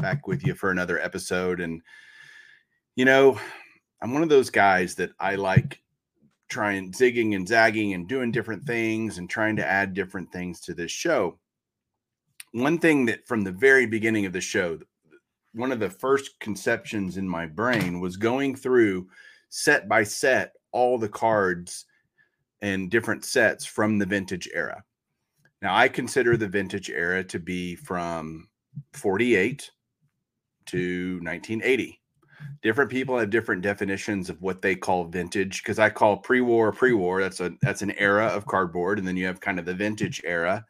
back with you for another episode. And, you know, I'm one of those guys that I like trying zigging and zagging and doing different things and trying to add different things to this show. One thing that from the very beginning of the show, one of the first conceptions in my brain was going through set by set all the cards and different sets from the vintage era. Now, I consider the vintage era to be from 48 to 1980. Different people have different definitions of what they call vintage because I call pre-war pre-war. That's a that's an era of cardboard, and then you have kind of the vintage era.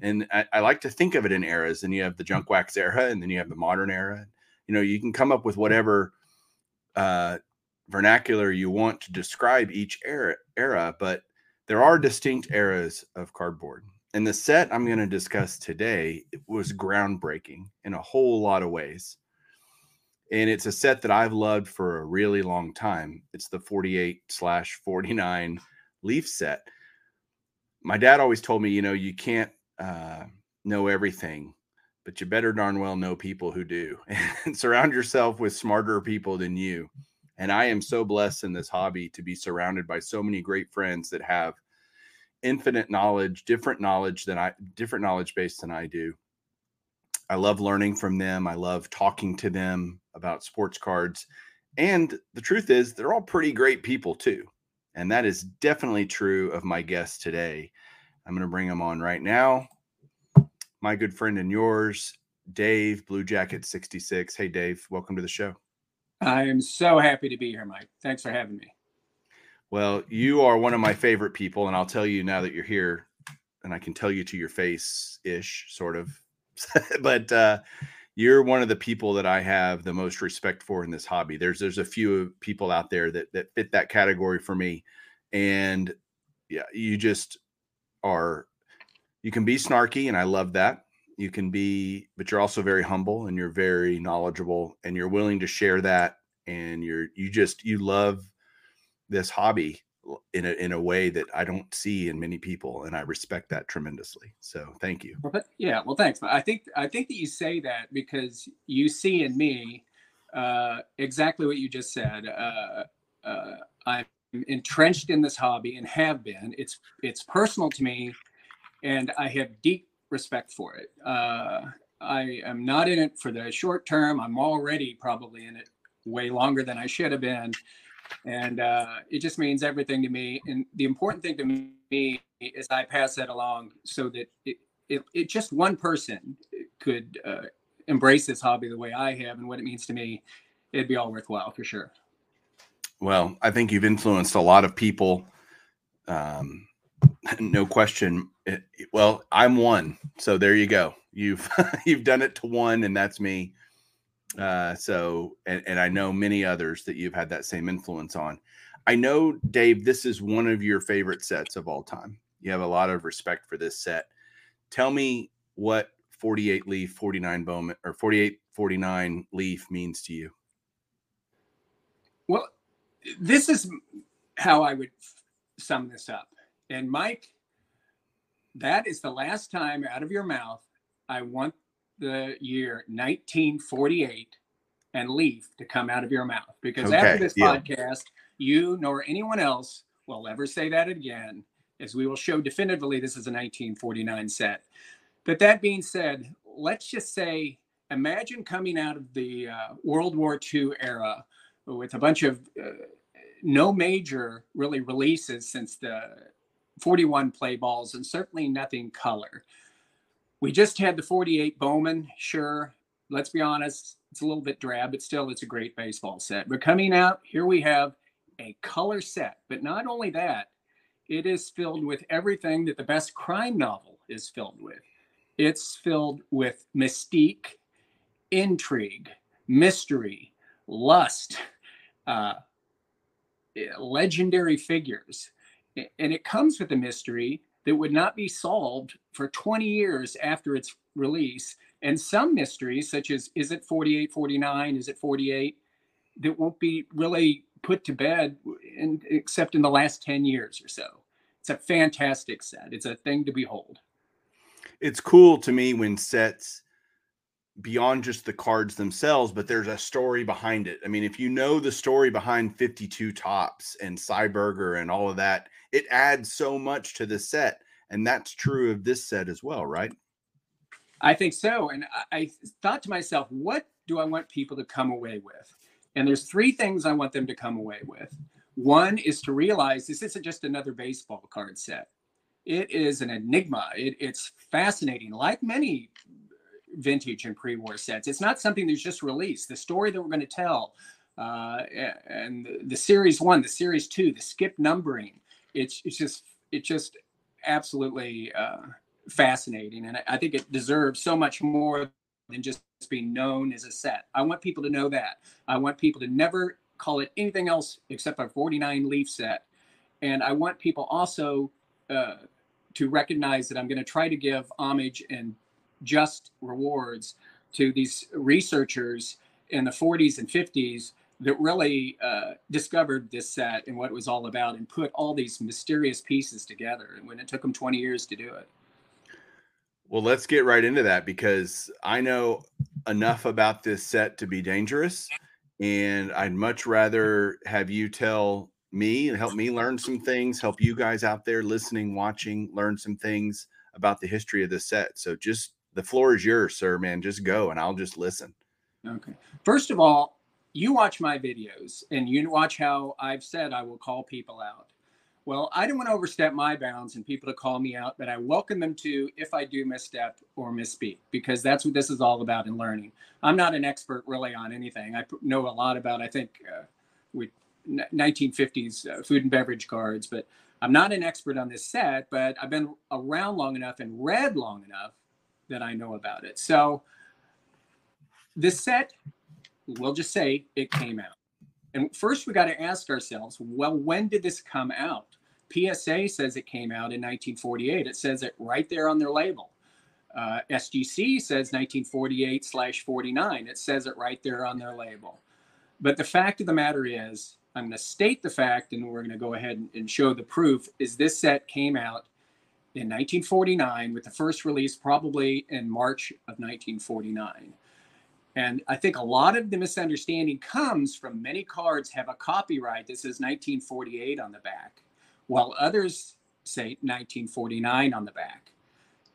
And I, I like to think of it in eras. And you have the junk wax era, and then you have the modern era. You know, you can come up with whatever uh, vernacular you want to describe each era, era, but there are distinct eras of cardboard. And the set I'm going to discuss today was groundbreaking in a whole lot of ways and it's a set that I've loved for a really long time. It's the 48 slash 49 leaf set. My dad always told me, you know, you can't uh, know everything, but you better darn well know people who do and surround yourself with smarter people than you. And I am so blessed in this hobby to be surrounded by so many great friends that have infinite knowledge, different knowledge than I, different knowledge base than I do. I love learning from them. I love talking to them about sports cards. And the truth is, they're all pretty great people too. And that is definitely true of my guest today. I'm going to bring him on right now. My good friend and yours, Dave, Blue Jacket 66. Hey, Dave, welcome to the show. I am so happy to be here, Mike. Thanks for having me. Well, you are one of my favorite people. And I'll tell you now that you're here, and I can tell you to your face ish, sort of. but uh, you're one of the people that I have the most respect for in this hobby. There's there's a few people out there that that fit that category for me, and yeah, you just are. You can be snarky, and I love that. You can be, but you're also very humble, and you're very knowledgeable, and you're willing to share that, and you're you just you love this hobby in a in a way that I don't see in many people, and I respect that tremendously. So thank you. Yeah, well, thanks. I think I think that you say that because you see in me uh, exactly what you just said. Uh, uh, I'm entrenched in this hobby and have been. It's it's personal to me, and I have deep respect for it. Uh, I am not in it for the short term. I'm already probably in it way longer than I should have been and uh, it just means everything to me. And the important thing to me is I pass that along so that it, it, it just one person could uh, embrace this hobby the way I have and what it means to me. It'd be all worthwhile for sure. Well, I think you've influenced a lot of people. Um, no question. It, well, I'm one, so there you go. You've you've done it to one, and that's me. Uh, so, and, and I know many others that you've had that same influence on. I know, Dave, this is one of your favorite sets of all time. You have a lot of respect for this set. Tell me what 48 leaf, 49 Bowman, or 48 49 leaf means to you. Well, this is how I would sum this up. And Mike, that is the last time out of your mouth I want the year 1948 and leaf to come out of your mouth because okay, after this yeah. podcast, you nor anyone else will ever say that again, as we will show definitively this is a 1949 set. But that being said, let's just say imagine coming out of the uh, World War II era with a bunch of uh, no major really releases since the 41 play balls and certainly nothing color. We just had the 48 Bowman, sure. Let's be honest, it's a little bit drab, but still it's a great baseball set. But coming out, here we have a color set. But not only that, it is filled with everything that the best crime novel is filled with. It's filled with mystique, intrigue, mystery, lust, uh, legendary figures. And it comes with a mystery that would not be solved for 20 years after its release. And some mysteries, such as is it 48, 49, is it 48, that won't be really put to bed in, except in the last 10 years or so. It's a fantastic set. It's a thing to behold. It's cool to me when sets beyond just the cards themselves, but there's a story behind it. I mean, if you know the story behind 52 Topps and Sy Berger and all of that, it adds so much to the set. And that's true of this set as well, right? I think so. And I thought to myself, what do I want people to come away with? And there's three things I want them to come away with. One is to realize this isn't just another baseball card set. It is an enigma. It, it's fascinating, like many vintage and pre-war sets. It's not something that's just released. The story that we're going to tell, uh, and the, the, series one, the series two, the skip numbering. It's it's just it just absolutely uh, fascinating, and I, I think it deserves so much more than just being known as a set. I want people to know that. I want people to never call it anything else except a 49 leaf set. And I want people also uh, to recognize that I'm going to try to give homage and just rewards to these researchers in the 40s and 50s that really uh, discovered this set and what it was all about and put all these mysterious pieces together. And when it took them 20 years to do it. Well, let's get right into that because I know enough about this set to be dangerous. And I'd much rather have you tell me and help me learn some things, help you guys out there listening, watching, learn some things about the history of the set. So just the floor is yours, sir, man. Just go and I'll just listen. Okay. First of all, you watch my videos and you watch how I've said I will call people out. Well, I don't want to overstep my bounds and people to call me out, but I welcome them to if I do misstep or misspeak, because that's what this is all about in learning. I'm not an expert really on anything. I know a lot about, I think, uh, we 1950s uh, food and beverage cards, but I'm not an expert on this set, but I've been around long enough and read long enough that I know about it. So this set, we'll just say it came out. And first we got to ask ourselves, well, when did this come out? PSA says it came out in 1948. It says it right there on their label. Uh, SGC says 1948 slash 49. It says it right there on their label. But the fact of the matter is, I'm going to state the fact, and we're going to go ahead and show the proof. Is this set came out in 1949 with the first release probably in March of 1949. And I think a lot of the misunderstanding comes from many cards have a copyright that says 1948 on the back while others say 1949 on the back.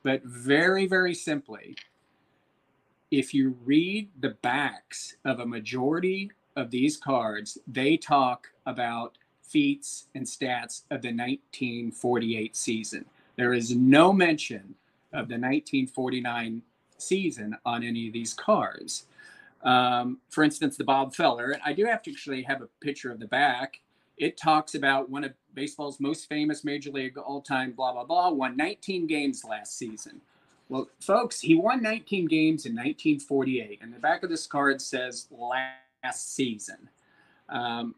But very, very simply, if you read the backs of a majority of these cards, they talk about feats and stats of the 1948 season. There is no mention of the 1949 season on any of these cards. Um, for instance, the Bob Feller, I do have to actually have a picture of the back. It talks about one of baseball's most famous major league all time, blah, blah, blah, won 19 games last season. Well, folks, he won 19 games in 1948. And the back of this card says last season. Um,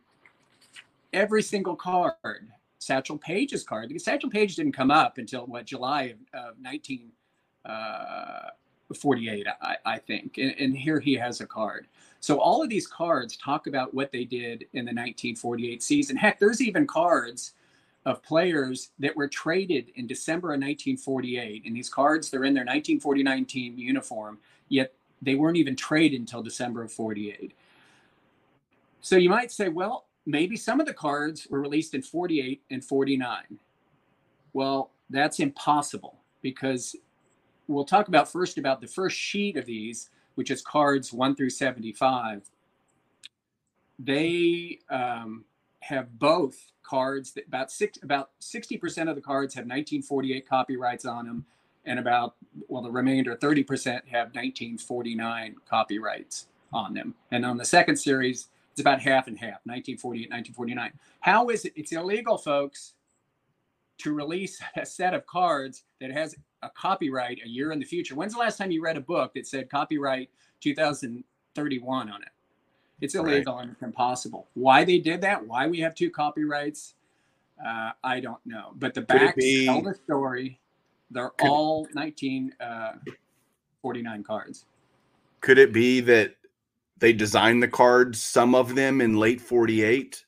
every single card, Satchel Paige's card, because Satchel Paige didn't come up until what, July of, of 1948, uh, I, I think. And, and here he has a card. So all of these cards talk about what they did in the 1948 season. Heck, there's even cards of players that were traded in December of 1948. And these cards, they're in their 1949 team uniform, yet they weren't even traded until December of 48. So you might say, well, maybe some of the cards were released in 48 and 49. Well, that's impossible because we'll talk about first about the first sheet of these which is cards one through 75, they um, have both cards that about six about 60% of the cards have 1948 copyrights on them and about well the remainder 30% have 1949 copyrights on them. And on the second series it's about half and half 1948 1949 how is it it's illegal folks to release a set of cards that has a copyright a year in the future when's the last time you read a book that said copyright 2031 on it it's illegal right. and impossible. Why they did that, why we have two copyrights, uh, I don't know. But the backs be, tell the story. They're all 1949 uh, cards. Could it be that they designed the cards, some of them in late 48,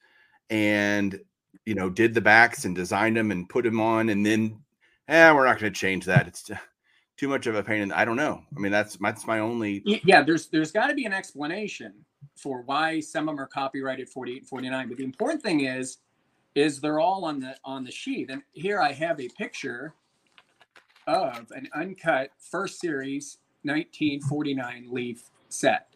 and you know, did the backs and designed them and put them on, and then, eh, we're not going to change that. It's too much of a pain. And I don't know. I mean, that's that's my only. Yeah, there's there's got to be an explanation for why some of them are copyrighted 48 and 49. But the important thing is, is they're all on the on the sheet. And here I have a picture of an uncut first series 1949 leaf set.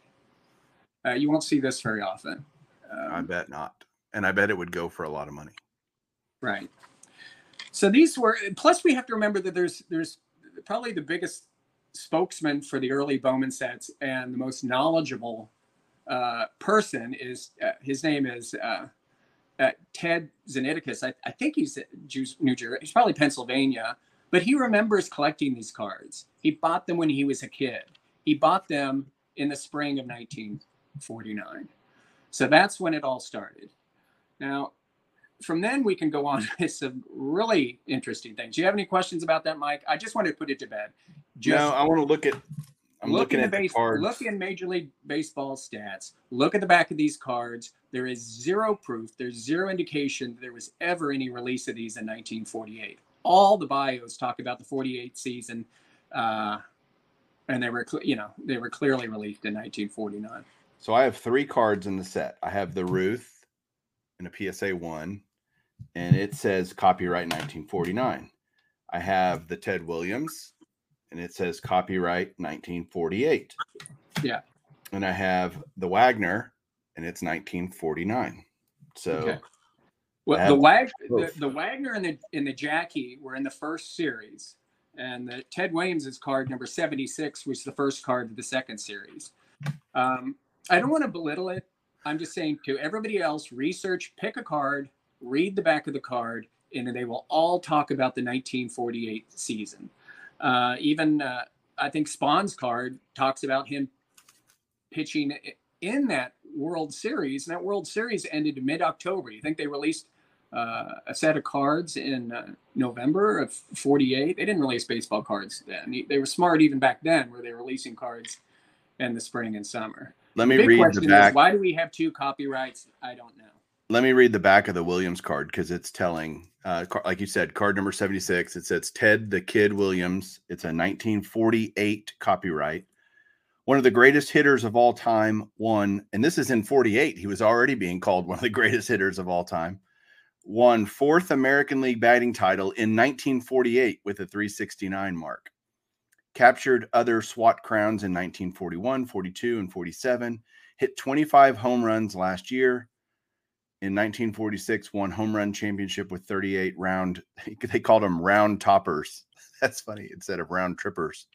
Uh, you won't see this very often. Um, I bet not, and I bet it would go for a lot of money. Right. So these were. Plus, we have to remember that there's there's probably the biggest spokesman for the early Bowman sets and the most knowledgeable uh, person is uh, his name is uh, uh Ted Zanidakis. I, I, think he's New Jersey. He's probably Pennsylvania, but he remembers collecting these cards. He bought them when he was a kid. He bought them in the spring of 1949. So that's when it all started. Now, from then we can go on to some really interesting things. Do you have any questions about that, Mike? I just wanted to put it to bed. Just, no, I want to look at. I'm look looking at base, the cards. Look in Major League Baseball stats. Look at the back of these cards. There is zero proof. There's zero indication there was ever any release of these in 1948. All the bios talk about the 48 season, uh, and they were, you know, they were clearly released in 1949. So I have three cards in the set. I have the Ruth and a PSA one and it says copyright 1949. I have the Ted Williams and it says copyright 1948. Yeah. And I have the Wagner and it's 1949. So okay. well the Wag the, the, Wagner and the in the Jackie were in the first series. And the Ted Williams is card number 76, was the first card of the second series. Um, I don't want to belittle it. I'm just saying to everybody else, research, pick a card, read the back of the card, and they will all talk about the 1948 season. Uh, even uh, I think Spahn's card talks about him pitching in that World Series, and that World Series ended mid October. You think they released uh, a set of cards in uh, November of 48? They didn't release baseball cards then. They were smart even back then, where they were releasing cards in the spring and summer. Let me read the back. Is, why do we have two copyrights? I don't know let me read the back of the Williams card because it's telling. Uh, like you said, card number 76. It says Ted the Kid Williams. It's a 1948 copyright. One of the greatest hitters of all time. Won, and this is in 48. He was already being called one of the greatest hitters of all time. Won fourth American League batting title in 1948 with a 369 mark. Captured other SWAT crowns in 1941, 42, and 47. Hit 25 home runs last year in 1946 won home run championship with 38 round they called them round toppers. That's funny instead of round trippers.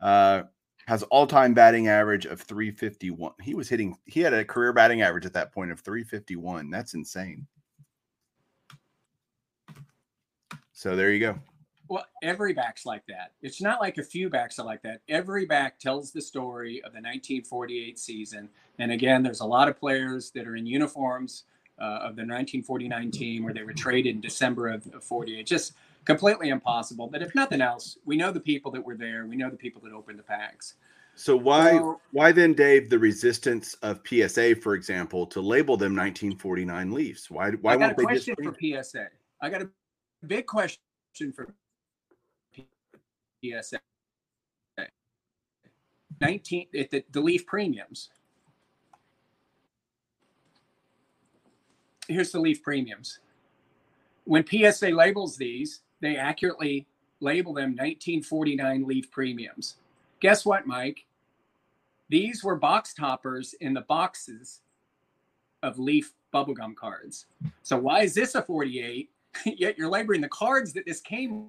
Uh, has all-time batting average of 351 he was hitting he had a career batting average at that point of 351 that's insane. So there you go. Well every back's like that. It's not like a few backs are like that. Every back tells the story of the 1948 season. And again there's a lot of players that are in uniforms Uh, of the 1949 team where they were traded in December of, of 48. Just completely impossible. But if nothing else, we know the people that were there. We know the people that opened the packs. So why so, why then, Dave, the resistance of PSA, for example, to label them 1949 Leafs? Why why I got a question for PSA. I got a big question for PSA. 19 the, the Leaf premiums. Here's the leaf premiums. When PSA labels these, they accurately label them 1949 leaf premiums. Guess what, Mike? these were box toppers in the boxes of Leaf bubblegum cards. So why is this a 48? Yet you're labeling the cards that this came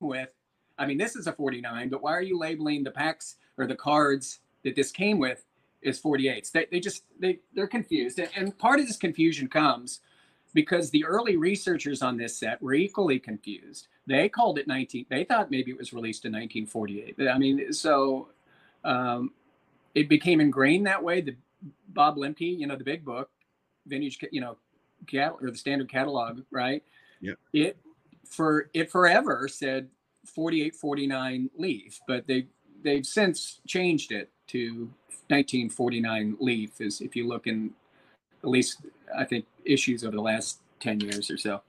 with. I mean, this is a 49, but why are you labeling the packs or the cards that this came with is 48s? They, they just they they're confused, and part of this confusion comes because the early researchers on this set were equally confused. They called it 19. They thought maybe it was released in 1948. I mean, so um, it became ingrained that way. The Bob Lemke, you know, the big book, vintage, you know, cat or the standard catalog, right? Yeah. It for it forever said 48, 49 leaf, but they they've since changed it to 1949 leaf. Is if you look in at least I think issues over the last 10 years or so.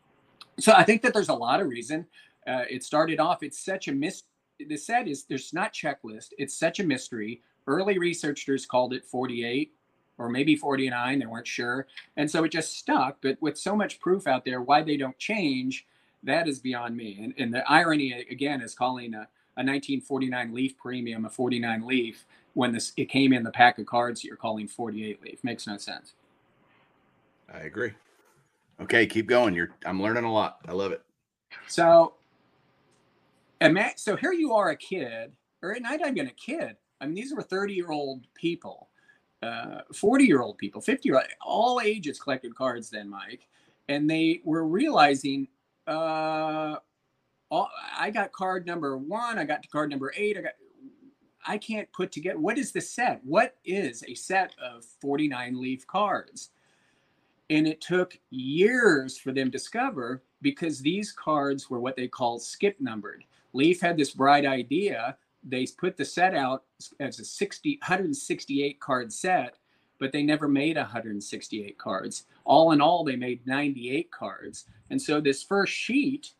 So I think that there's a lot of reason. Uh, it started off, it's such a mystery. The set is there's not checklist. It's such a mystery. Early researchers called it 48 or maybe 49. They weren't sure. And so it just stuck. But with so much proof out there, why they don't change, that is beyond me. And, and the irony, again, is calling a, a 1949 Leaf Premium a 49 Leaf when this it came in the pack of cards you're calling 48 Leaf. Makes no sense. I agree. Okay, keep going. You're I'm learning a lot. I love it. So, and Matt, so here you are, a kid, or not even a kid. I mean, these were 30 year old people, 40 uh, year old people, 50 year old, all ages collected cards then, Mike. And they were realizing, uh, all, I got card number one, I got to card number eight, I got, I can't put together what is the set? What is a set of 49 leaf cards? And it took years for them to discover because these cards were what they call skip numbered. Leaf had this bright idea. They put the set out as a 60, 168 card set, but they never made 168 cards. All in all, they made 98 cards. And so this first sheet,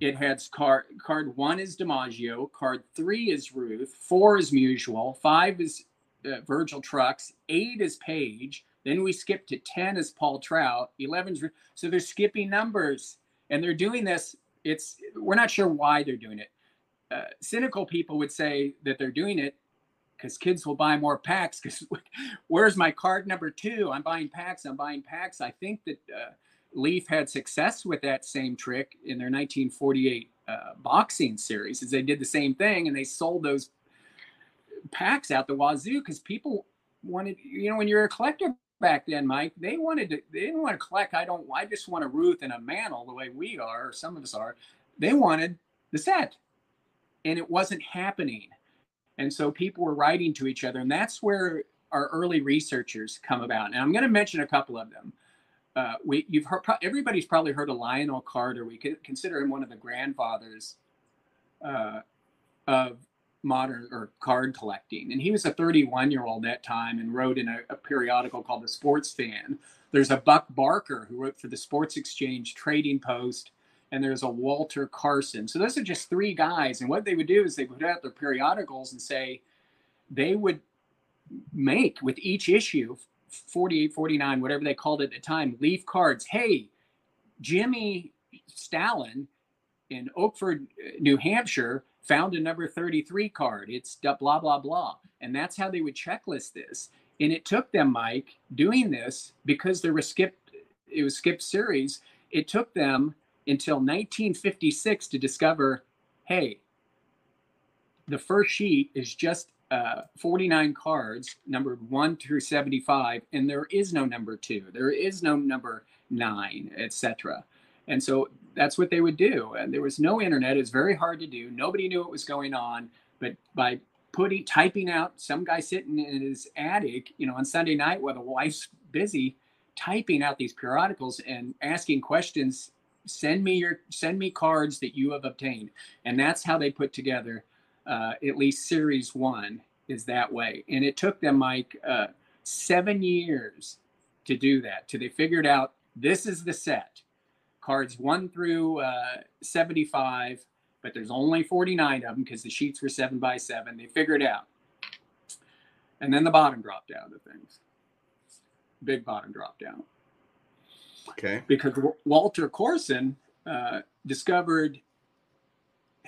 it has card card one is DiMaggio, card three is Ruth, four is Musial, five is uh, Virgil Trucks, eight is Paige, then we skip to 10 as Paul Trout, 11's so they're skipping numbers and they're doing this. It's we're not sure why they're doing it. Uh, cynical people would say that they're doing it because kids will buy more packs. Because where's my card number two? I'm buying packs. I'm buying packs. I think that uh, Leaf had success with that same trick in their 1948 uh, boxing series, as they did the same thing and they sold those packs out the wazoo because people wanted, you know, when you're a collector back then, Mike, they wanted to, they didn't want to collect. I don't, I just want a Ruth and a mantle the way we are, or some of us are. They wanted the set, and it wasn't happening. And so people were writing to each other, and that's where our early researchers come about. And I'm going to mention a couple of them. Uh, we, you've heard, everybody's probably heard of Lionel Carter. We could consider him one of the grandfathers uh, of modern or card collecting. And he was a 31 year old that time and wrote in a, a, periodical called The Sports Fan. There's a Buck Barker who wrote for the Sports Exchange Trading Post, and there's a Walter Carson. So those are just three guys. And what they would do is they would put out their periodicals and say they would make with each issue 48, 49, whatever they called it at the time, leaf cards. Hey, Jimmy Stalin in Oakford, uh, New Hampshire found a number 33 card. It's blah, blah, blah. And that's how they would checklist this. And it took them, Mike, doing this because there was skipped, it was skipped series. It took them until 1956 to discover, hey, the first sheet is just uh, 49 cards, numbered 1 through 75, and there is no number 2. There is no number 9, etc. And so that's what they would do. And there was no internet. It's very hard to do. Nobody knew what was going on. But by putting typing out some guy sitting in his attic, you know, on Sunday night while the wife's busy, typing out these periodicals and asking questions. Send me your send me cards that you have obtained, and that's how they put together uh, at least series one is that way. And it took them like uh, seven years to do that. Till they figured out this is the set cards one through uh, 75, but there's only 49 of them because the sheets were seven by seven. They figured out. And then the bottom dropped out of things. Big bottom dropped out. Okay. Because Walter Corson uh, discovered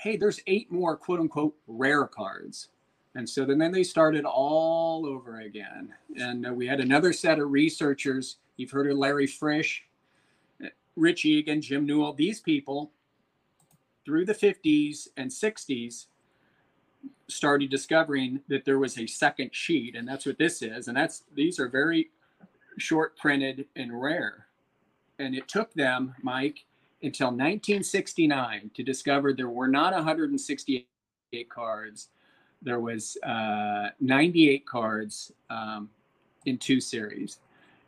hey, there's eight more quote unquote rare cards. And so then, then they started all over again. And uh, we had another set of researchers. You've heard of Larry Frisch, Rich Egan, Jim Newell. These people, through the 50s and 60s, started discovering that there was a second sheet, and that's what this is. And that's these are very short printed and rare. And it took them, Mike, until 1969 to discover there were not 168 cards. There was uh, 98 cards um, in two series,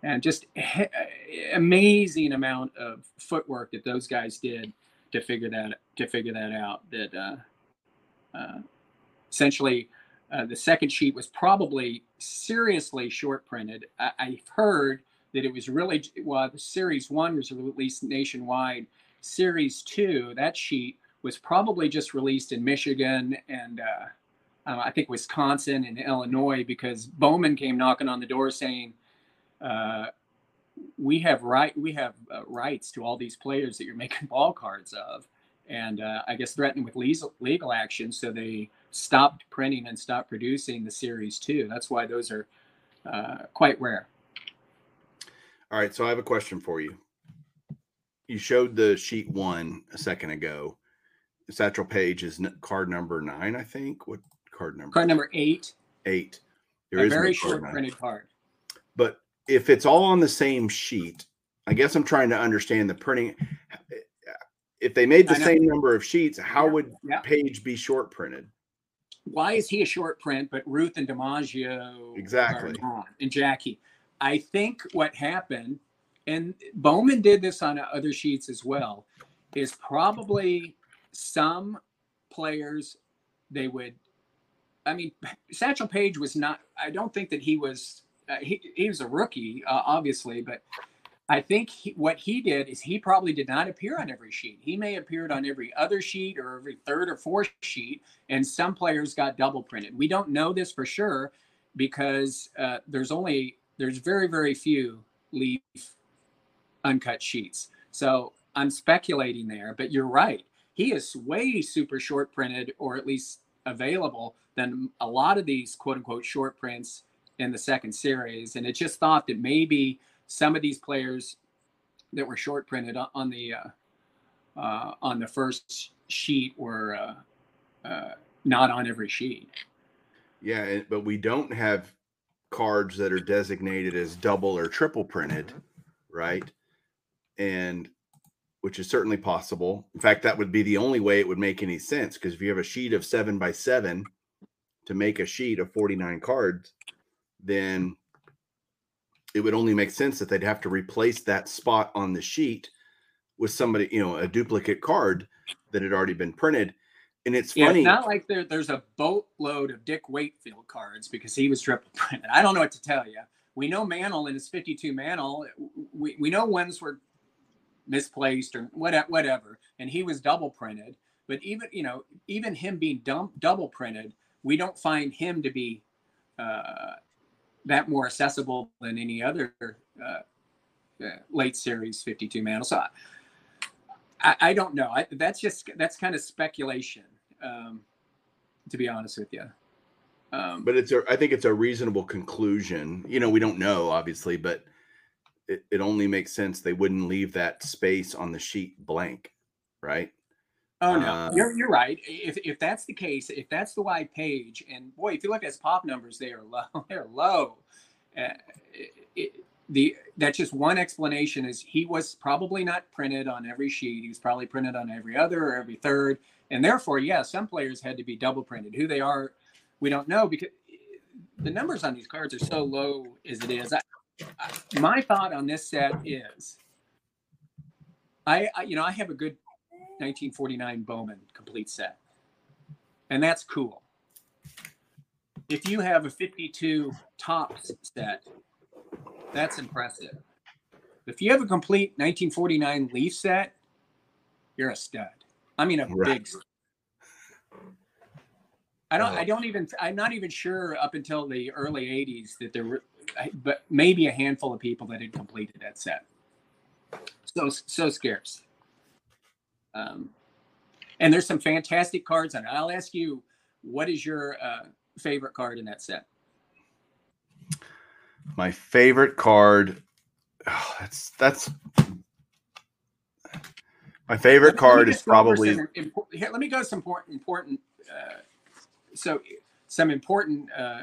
and just amazing amount of footwork that those guys did to figure that to figure that out. That uh, uh, essentially uh, the second sheet was probably seriously short printed. I, have heard that it was really well. The series one was released nationwide. Series two, that sheet was probably just released in Michigan and uh, uh, I think Wisconsin and Illinois because Bowman came knocking on the door saying, uh, "We have right, we have uh, rights to all these players that you're making ball cards of," and uh, I guess threatened with legal legal action. So they stopped printing and stopped producing the series two. That's why those are uh, quite rare. All right, so I have a question for you. You showed the sheet one a second ago. Satchel Paige is card number nine, I think. What card number? Card number eight. Eight. There a very no short nine. printed card. But if it's all on the same sheet, I guess I'm trying to understand the printing. If they made the same number of sheets, how yeah. would yeah. Paige be short printed? why is he a short print, but Ruth and DiMaggio exactly and Jackie? I think what happened, and Bowman did this on other sheets as well, is probably some players they would. I mean, Satchel Paige was not. I don't think that he was. Uh, he, he was a rookie, uh, obviously, but I think he, what he did is he probably did not appear on every sheet. He may appeared on every other sheet or every third or fourth sheet, and some players got double printed. We don't know this for sure because uh, there's only there's very very few leaf uncut sheets. So I'm speculating there, but you're right. He is way super short printed, or at least available than a lot of these quote unquote short prints in the second series. And it just thought that maybe some of these players that were short printed on the uh, uh, on the first sheet were uh, uh, not on every sheet. Yeah, but we don't have cards that are designated as double or triple printed, right? And which is certainly possible. In fact, that would be the only way it would make any sense because if you have a sheet of seven by seven to make a sheet of 49 cards, then it would only make sense that they'd have to replace that spot on the sheet with somebody, you know, a duplicate card that had already been printed. And it's funny. Yeah, it's not like there, there's a boatload of Dick Wakefield cards because he was triple printed. I don't know what to tell you. We know Mantle in his 52 Mantle. We, we know ones were misplaced or whatever, whatever, and he was double printed. But even you know, even him being dump, double printed, we don't find him to be uh, that more accessible than any other uh, uh, late series 52 mantle. So I, I don't know. I, that's just that's kind of speculation, um, to be honest with you. Um, but it's a, I think it's a reasonable conclusion. You know, we don't know obviously, but it, it only makes sense they wouldn't leave that space on the sheet blank, right? Oh no, uh, you're you're right. If if that's the case, if that's the wide page, and boy, if you look at his pop numbers, they are low. They're low. Uh, it, it, the that's just one explanation is he was probably not printed on every sheet. He was probably printed on every other or every third, and therefore, yeah, some players had to be double printed. Who they are, we don't know because the numbers on these cards are so low as it is. I, my thought on this set is, I, I you know I have a good 1949 Bowman complete set. And that's cool. If you have a 52 Topps set, that's impressive. If you have a complete 1949 Leaf set, you're a stud. I mean, a right. big. I don't. I don't even. I'm not even sure up until the early '80s that there were, but maybe a handful of people that had completed that set. So so scarce. Um, and there's some fantastic cards on it. I'll ask you, what is your uh, favorite card in that set? My favorite card. Oh, that's that's my favorite card is probably. Here, let me go some important important. Uh, so some important. Uh,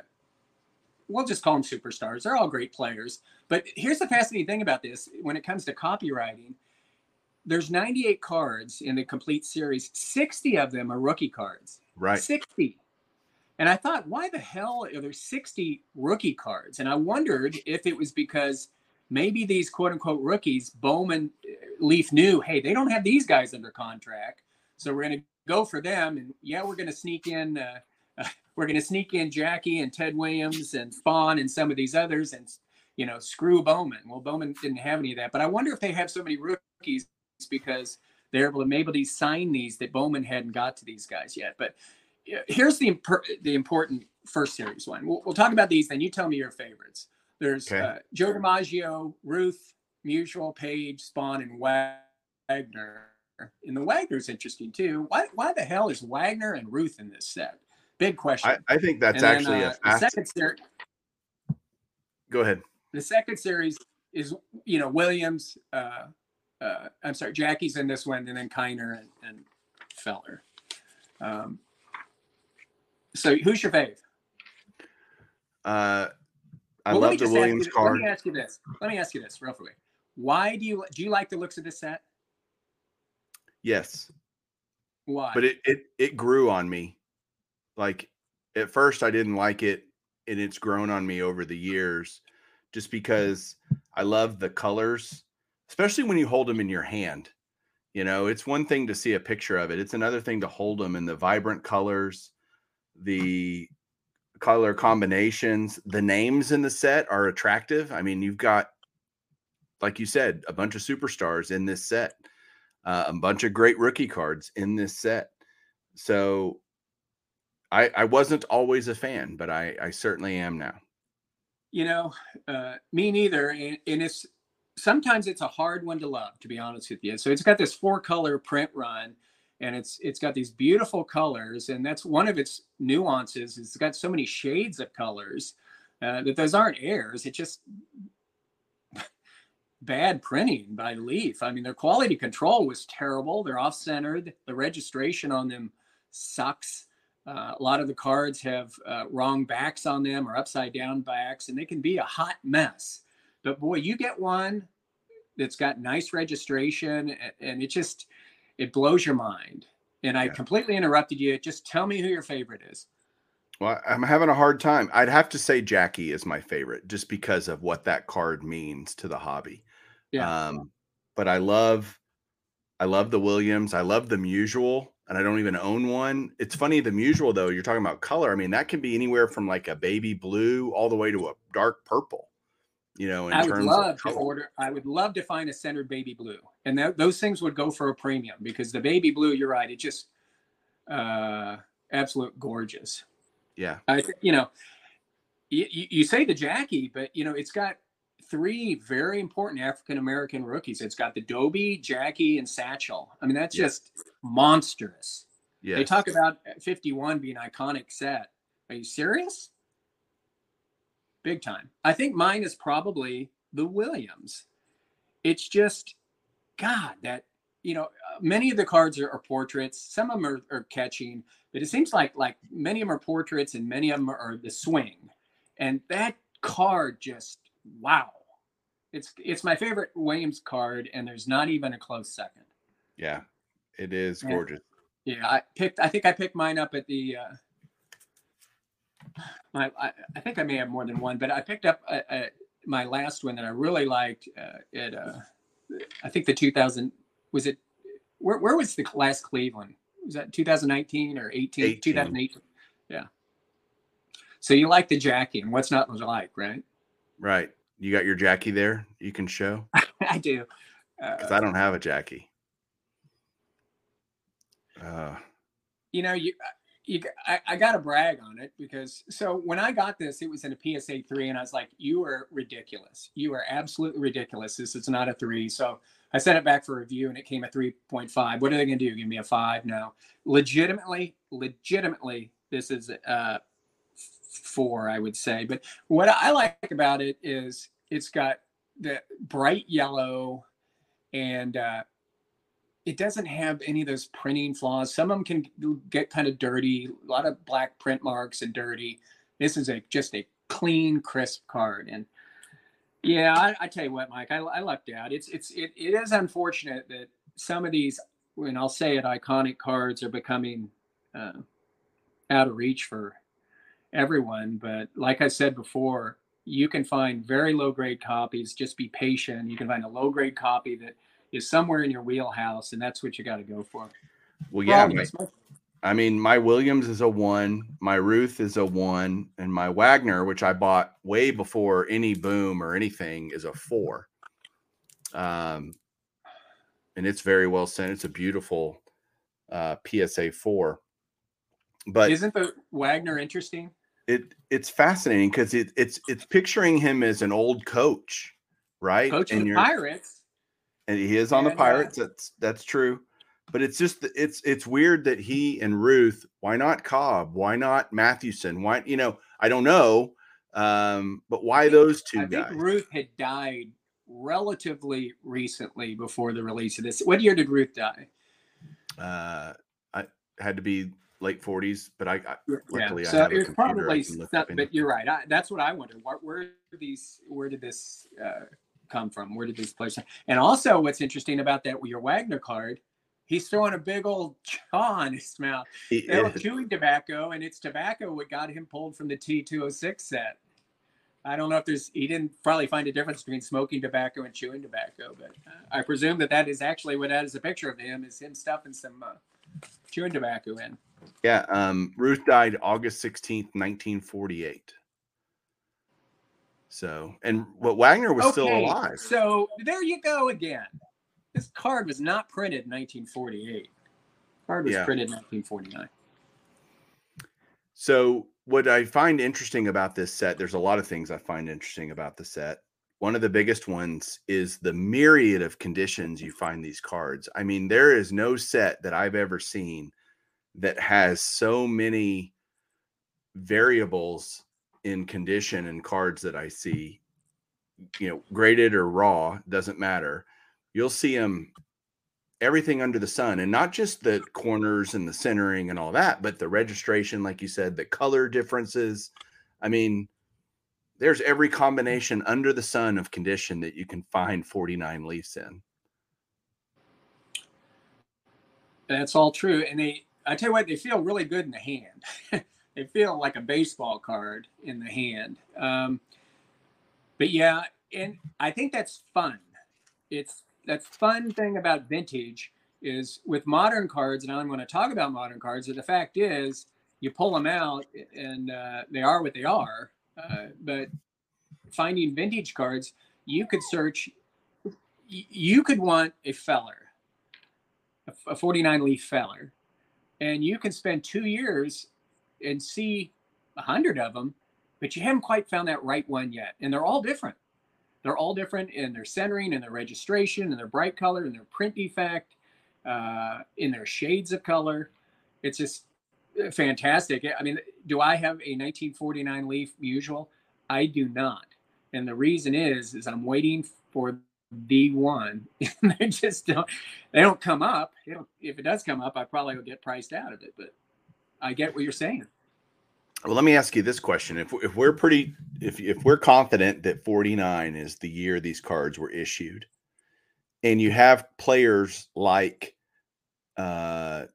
we'll just call them superstars. They're all great players. But here's the fascinating thing about this: when it comes to copywriting, there's 98 cards in the complete series. 60 of them are rookie cards. Right. 60. And I thought, why the hell are there 60 rookie cards? And I wondered if it was because maybe these quote unquote rookies, Bowman, uh, Leaf knew, hey, they don't have these guys under contract. So we're going to go for them. And yeah, we're going to sneak in. Uh, uh, we're going to sneak in Jackie and Ted Williams and Spahn and some of these others and, you know, screw Bowman. Well, Bowman didn't have any of that. But I wonder if they have so many rookies because they're able to maybe sign these that Bowman hadn't got to these guys yet. But here's the the important first series one. We'll, we'll, talk about these, then you tell me your favorites. There's okay. uh, Joe DiMaggio, Ruth, Musial, Paige, Spahn, and Wagner. And the Wagner's interesting too. Why why the hell is Wagner and Ruth in this set? Big question. I, I think that's and actually then, uh, a second series. Go ahead. The second series is you know Williams, uh, uh, I'm sorry, Jackie's in this one, and then Kiner and, and Feller. Um, so who's your fave? Uh, I well, love the Williams you, card. Let me ask you this. Let me ask you this real quick. Why do you do you like the looks of this set? Yes. Why? But it it it grew on me. Like at first I didn't like it and it's grown on me over the years just because I love the colors especially when you hold them in your hand. You know, it's one thing to see a picture of it, it's another thing to hold them in the vibrant colors, the color combinations, the names in the set are attractive. I mean, you've got, like you said, a bunch of superstars in this set, uh, a bunch of great rookie cards in this set. So I, I wasn't always a fan, but I, I certainly am now. You know, uh, me neither. And, and it's sometimes it's a hard one to love, to be honest with you. So it's got this four color print run and it's it's got these beautiful colors and that's one of its nuances it's got so many shades of colors uh, that those aren't airs it's just bad printing by leaf i mean their quality control was terrible they're off centered the registration on them sucks uh, a lot of the cards have uh, wrong backs on them or upside down backs and they can be a hot mess but boy, you get one that's got nice registration and it just it blows your mind. And I completely interrupted you. Just tell me who your favorite is. Well, I'm having a hard time. I'd have to say Jackie is my favorite just because of what that card means to the hobby. Yeah. Um, but I love I love the Williams. I love the Musial, and I don't even own one. It's funny, the Musial though, you're talking about color. I mean, that can be anywhere from like a baby blue all the way to a dark purple you know, in I would love to order. I would love to find a centered baby blue, and that, those things would go for a premium because the baby blue, you're right, it just uh, absolute gorgeous. Yeah, I you know, you, you say the Jackie, but you know, it's got three very important African American rookies. It's got the Doby, Jackie, and Satchel. I mean, that's yes. just monstrous. Yeah, they talk about 51 being iconic set. Are you serious? big time. I think mine is probably the Williams. It's just, God, that you know, many of the cards are, are portraits. Some of them are, are, catching, but it seems like like many of them are portraits and many of them are, are the swing. And that card just wow, it's it's my favorite Williams card, and there's not even a close second. Yeah, it is gorgeous. And, yeah, I picked. I think I picked mine up at the uh, my, I, I, think I may have more than one, but I picked up a, a, my last one that I really liked. Uh, it, uh, I think the 2000 was it. Where, where was the last Cleveland? Was that 2019 or 18? 18. 2018. Yeah. So you like the Jackie, and what's not like, right? Right. You got your Jackie there. You can show. I do. Because uh, I don't have a Jackie. Uh, you know, you you, I, I got to brag on it because so when I got this, it was in a PSA three, and I was like, "You are ridiculous. You are absolutely ridiculous. This is not a three. So I sent it back for review, and it came a three point five. What are they going to do? Give me a five? No. Legitimately, legitimately, this is a four, I would say. But what I like about it is it's got the bright yellow and uh, it doesn't have any of those printing flaws. Some of them can get kind of dirty, a lot of black print marks and dirty. This is a just a clean, crisp card. And yeah, I, I tell you what, Mike, I, I lucked out. It's it's it, it is unfortunate that some of these, and I'll say it, iconic cards are becoming uh, out of reach for everyone. But like I said before, you can find very low grade copies. Just be patient. You can find a low grade copy that is somewhere in your wheelhouse, and that's what you got to go for. Well, yeah. My, I mean, my Williams is a one, my Ruth is a one, and my Wagner, which I bought way before any boom or anything, is a four. Um, and it's very well sent. It's a beautiful uh, PSA four. But isn't the Wagner interesting? It it's fascinating because it, it's it's picturing him as an old coach, right? Coach and the Pirates. And he is on the uh, Pirates. That's that's true. But it's just it's it's weird that he and Ruth. Why not Cobb? Why not Mathewson? Why you know I don't know. Um, but why those two I guys? think Ruth had died relatively recently before the release of this. What year did Ruth die? Uh, I had to be late 40s, but I, I luckily yeah. so I have it's probably not, but you're right. I, that's what I wonder. What where these where did this uh, come from? Where did these players? And also, what's interesting about that your Wagner card, he's throwing a big old jaw on his mouth. He They're chewing tobacco, and it's tobacco what got him pulled from the T206 set. I don't know if there's he didn't probably find a difference between smoking tobacco and chewing tobacco, but uh, I presume that that is actually what that is a picture of him is him stuffing some uh, chewing tobacco in. Yeah, um, Ruth died August 16th, 1948. So, and what Wagner was okay, still alive. So there you go again. This card was not printed in 1948. Card was yeah. printed in 1949. So, what I find interesting about this set, there's a lot of things I find interesting about the set. One of the biggest ones is the myriad of conditions you find these cards. I mean, there is no set that I've ever seen that has so many variables in condition and cards that I see, you know, graded or raw, doesn't matter. You'll see them everything under the sun and not just the corners and the centering and all that, but the registration, like you said, the color differences. I mean, there's every combination under the sun of condition that you can find 49 Leafs in. That's all true. And they I tell you what, they feel really good in the hand. they feel like a baseball card in the hand. Um, but yeah, and I think that's fun. It's that fun thing about vintage is with modern cards, and I'm going to talk about modern cards. the fact is, you pull them out, and uh, they are what they are. Uh, but finding vintage cards, you could search. You could want a feller, a 49 leaf feller, and you can spend two years and see a hundred of them, but you haven't quite found that right one yet. And they're all different. They're all different in their centering, and their registration, and their bright color, and their print defect, uh, in their shades of color. It's just fantastic. I mean, do I have a 1949 Leaf usual? I do not. And the reason is, is I'm waiting for the one. they just don't they don't come up. if it does come up, I probably will get priced out of it. But I get what you're saying. Well, let me ask you this question: If if we're pretty, if if we're confident that 49 is the year these cards were issued, and you have players like, uh,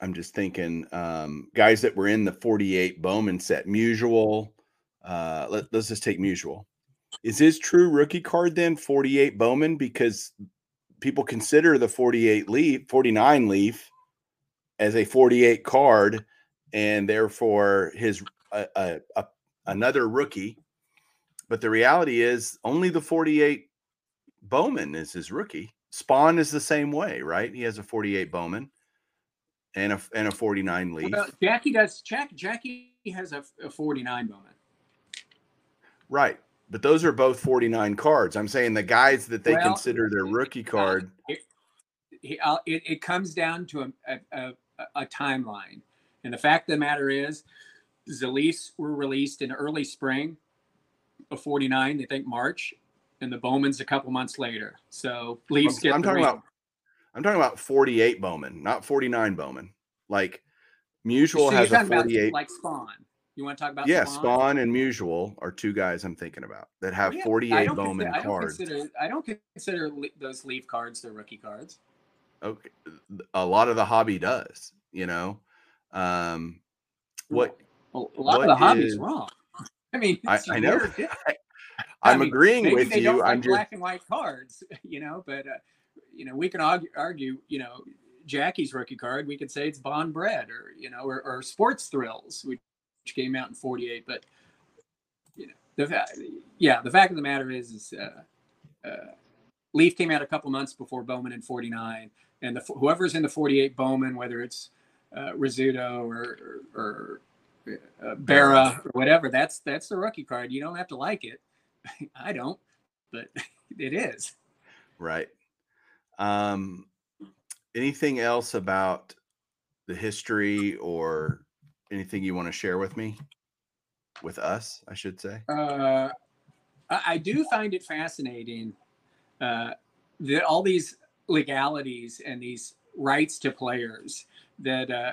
I'm just thinking, um, guys that were in the 48 Bowman set, Musial. Uh, let, let's just take Musial. Is his true rookie card then 48 Bowman? Because people consider the 48 leaf, 49 leaf as a 48 card, and therefore his a, another rookie. But the reality is only the 48 Bowman is his rookie. Spahn is the same way, right? He has a 48 Bowman and a and a 49 leaf. Well, Jackie does. Jack, Jackie has a, a 49 Bowman. Right but those are both 49 cards. I'm saying the guys that they well, consider their rookie card. It, it, uh, it, it comes down to a, a, a, timeline. And the fact of the matter is, the were released in early spring of 49, they think March, and the Bowman's a couple months later. So Leafs I'm, get I'm the talking ring. about I'm talking about 48 Bowman, not 49 Bowman. Like Musial So has a talking about 48. like Spahn. You want to talk about yeah, Spahn? Spahn and Musial are two guys I'm thinking about that have Yeah, 48 don't Bowman consider, I don't cards. consider I don't consider le- those Leaf cards their rookie cards. okay a lot of the hobby does you know um what A lot of the hobby's is- wrong. I mean, I- it's I know. I i'm mean, agreeing with you i'm just black and white cards, you know. But uh, you know, we can argue, argue, you know, Jackie's rookie card. We could say it's Bond Bread, or you know, or, or Sports Thrills, which came out in '48. But you know, the fa- yeah, the fact of the matter is, is uh, uh, Leaf came out a couple months before Bowman in '49, and the whoever's in the '48 Bowman, whether it's uh, Rizzuto or or, or uh, Berra or whatever, that's that's the rookie card. You don't have to like it. I don't, but it is. right um anything else about the history or anything you want to share with me with us i should say Uh, I, do find it fascinating uh, that all these legalities and these rights to players that uh,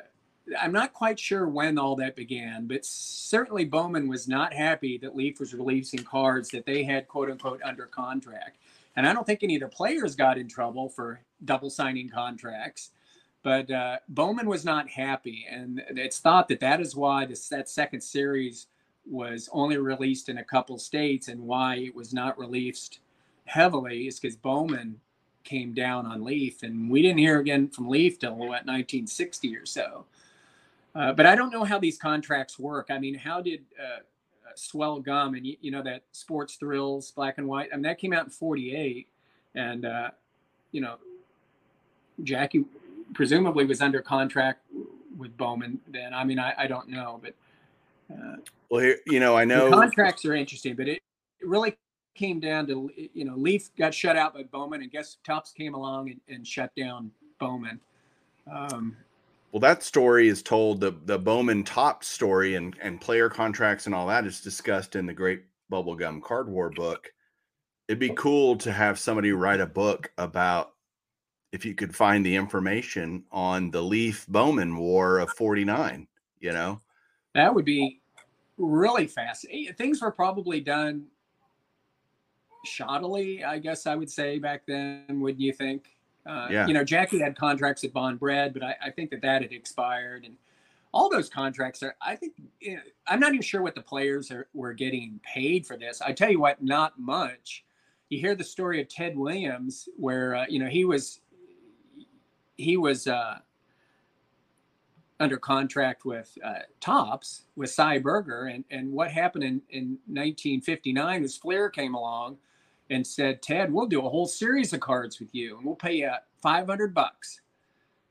I'm not quite sure when all that began, but certainly Bowman was not happy that Leaf was releasing cards that they had quote unquote under contract. And I don't think any of the players got in trouble for double signing contracts. But uh, Bowman was not happy, and it's thought that that is why this that second series was only released in a couple states, and why it was not released heavily is because Bowman came down on Leaf, and we didn't hear again from Leaf till what 1960 or so. Uh, but I don't know how these contracts work. I mean, how did uh, uh, Swell Gum and you, you know that Sports Thrills Black and White? I mean, that came out in '48, and uh, you know, Jackie presumably was under contract with Bowman then. I mean, I, I don't know, but uh, well here you know i know contracts are interesting, but it, it really came down to you know Leaf got shut out by Bowman, and guess Topps came along and, and shut down Bowman. Um, Well, that story is told the the Bowman Topps story and and player contracts and all that is discussed in the Great Bubblegum Card War book. It'd be cool to have somebody write a book about if you could find the information on the Leaf Bowman War of '49. You know, that would be really fast. Eh, Things were probably done shoddily, I guess I would say back then. Wouldn't you think? Uh, Yeah. You know, Jackie had contracts at Bond Bread, but I, I think that that had expired, and all those contracts are. I think you know, I'm not even sure what the players are were getting paid for this. I tell you what, not much. You hear the story of Ted Williams, where uh, you know he was he was uh, under contract with uh, Topps with Sy Berger, and and what happened in in 1959 was Fleer came along and said, Ted, we'll do a whole series of cards with you, and we'll pay you 500 bucks.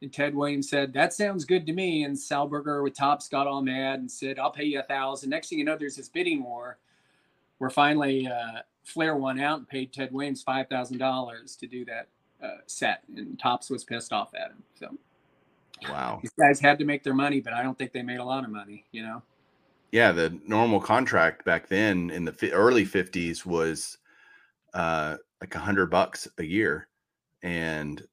And Ted Williams said, "That sounds good to me." And Sy Berger with Topps got all mad and said, "I'll pay you a thousand. Next thing you know, there's this bidding war, where finally uh, Fleer won out and paid Ted Williams five thousand dollars to do that uh, set, and Topps was pissed off at him. So wow. these guys had to make their money, but I don't think they made a lot of money. You know, Yeah, the normal contract back then in the fi- early 50s was uh like a hundred bucks a year and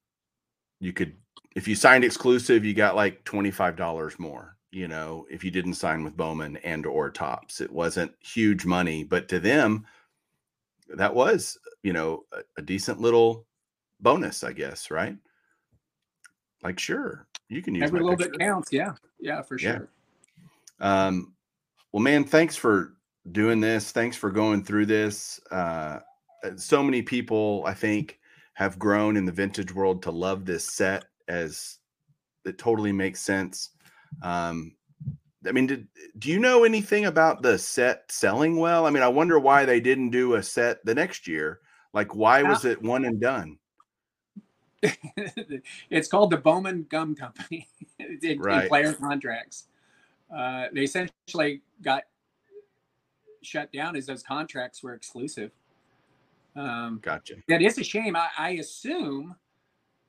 you could if you signed exclusive you got like $25 more you know if you didn't sign with bowman and or Topps it wasn't huge money but to them that was you know a, a decent little bonus i guess right like sure you can use every little picture. bit counts. Yeah, yeah, for Yeah. sure. Um, well, man, thanks for doing this. Thanks for going through this. Uh, so many people, I think, have grown in the vintage world to love this set as it totally makes sense. Um, I mean, did, do you know anything about the set selling well? I mean, I wonder why they didn't do a set the next year. Like, why was it one and done? it's called the Bowman Gum Company in, in player contracts. Uh, they essentially got shut down as those contracts were exclusive. Um, Gotcha. that is a shame. I, I assume,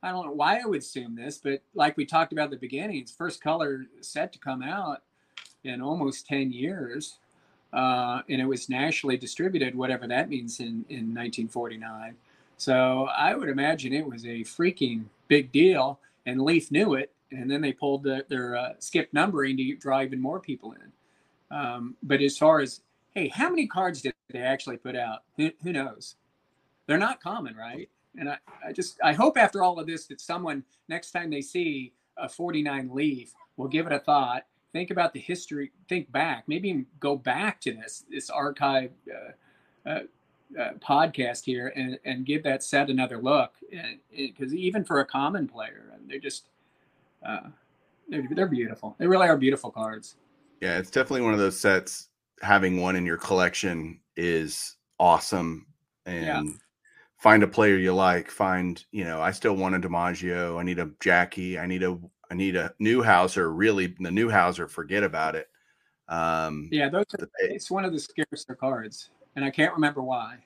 I don't know why I would assume this, but like we talked about at the beginning, it's first color set to come out in almost 10 years. Uh, and it was nationally distributed, whatever that means in, in 1949. So I would imagine it was a freaking big deal, and Leaf knew it, and then they pulled the, their uh, skip numbering to draw even more people in. Um, but as far as hey, how many cards did they actually put out? Who, who knows? They're not common, right? And I, I just I hope after all of this that someone next time they see a 49 leaf will give it a thought think about the history think back maybe go back to this this archive uh, uh, uh, podcast here and, and give that set another look because even for a common player they're just uh, they're, they're beautiful. They really are beautiful cards. Yeah it's definitely one of those sets having one in your collection is awesome. And yeah. find a player you like find you know i still want a dimaggio i need a jackie i need a i need a Newhouser really the Newhouser forget about it. Um yeah those are, the, it's one of the scarcer cards and i can't remember why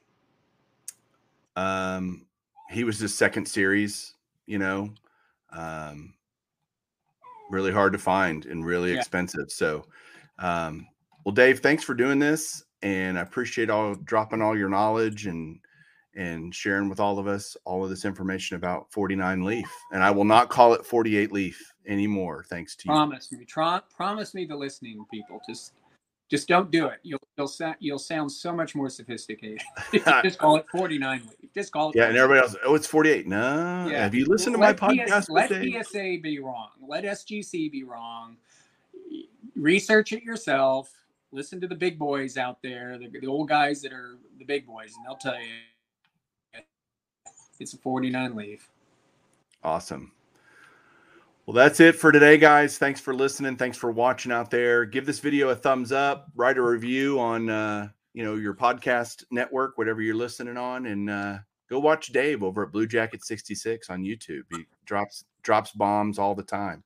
um he was his second series you know um really hard to find and really yeah. expensive so um well, Dave, thanks for doing this, and I appreciate all dropping all your knowledge and and sharing with all of us all of this information about 49 leaf. And I will not call it 48 leaf anymore, thanks to promise you. Me, try, promise me the listening people. Just just don't do it. You'll you'll sound you'll sound so much more sophisticated. just call it 49 leaf. Just call it. Yeah, 49. and everybody else. Oh, it's 48. No. Yeah. Have you listened to my podcast? let PSA be wrong. Let SGC be wrong. Research it yourself listen to the big boys out there, the, the old guys that are the big boys, and they'll tell you it's a 49 leaf. Awesome. Well, that's it for today, guys. Thanks for listening. Thanks for watching out there. Give this video a thumbs up. Write a review on uh, you know your podcast network, whatever you're listening on, and uh, go watch Dave over at Blue Jacket 66 on YouTube. He drops drops bombs all the time.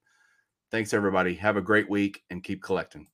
Thanks, everybody. Have a great week and keep collecting.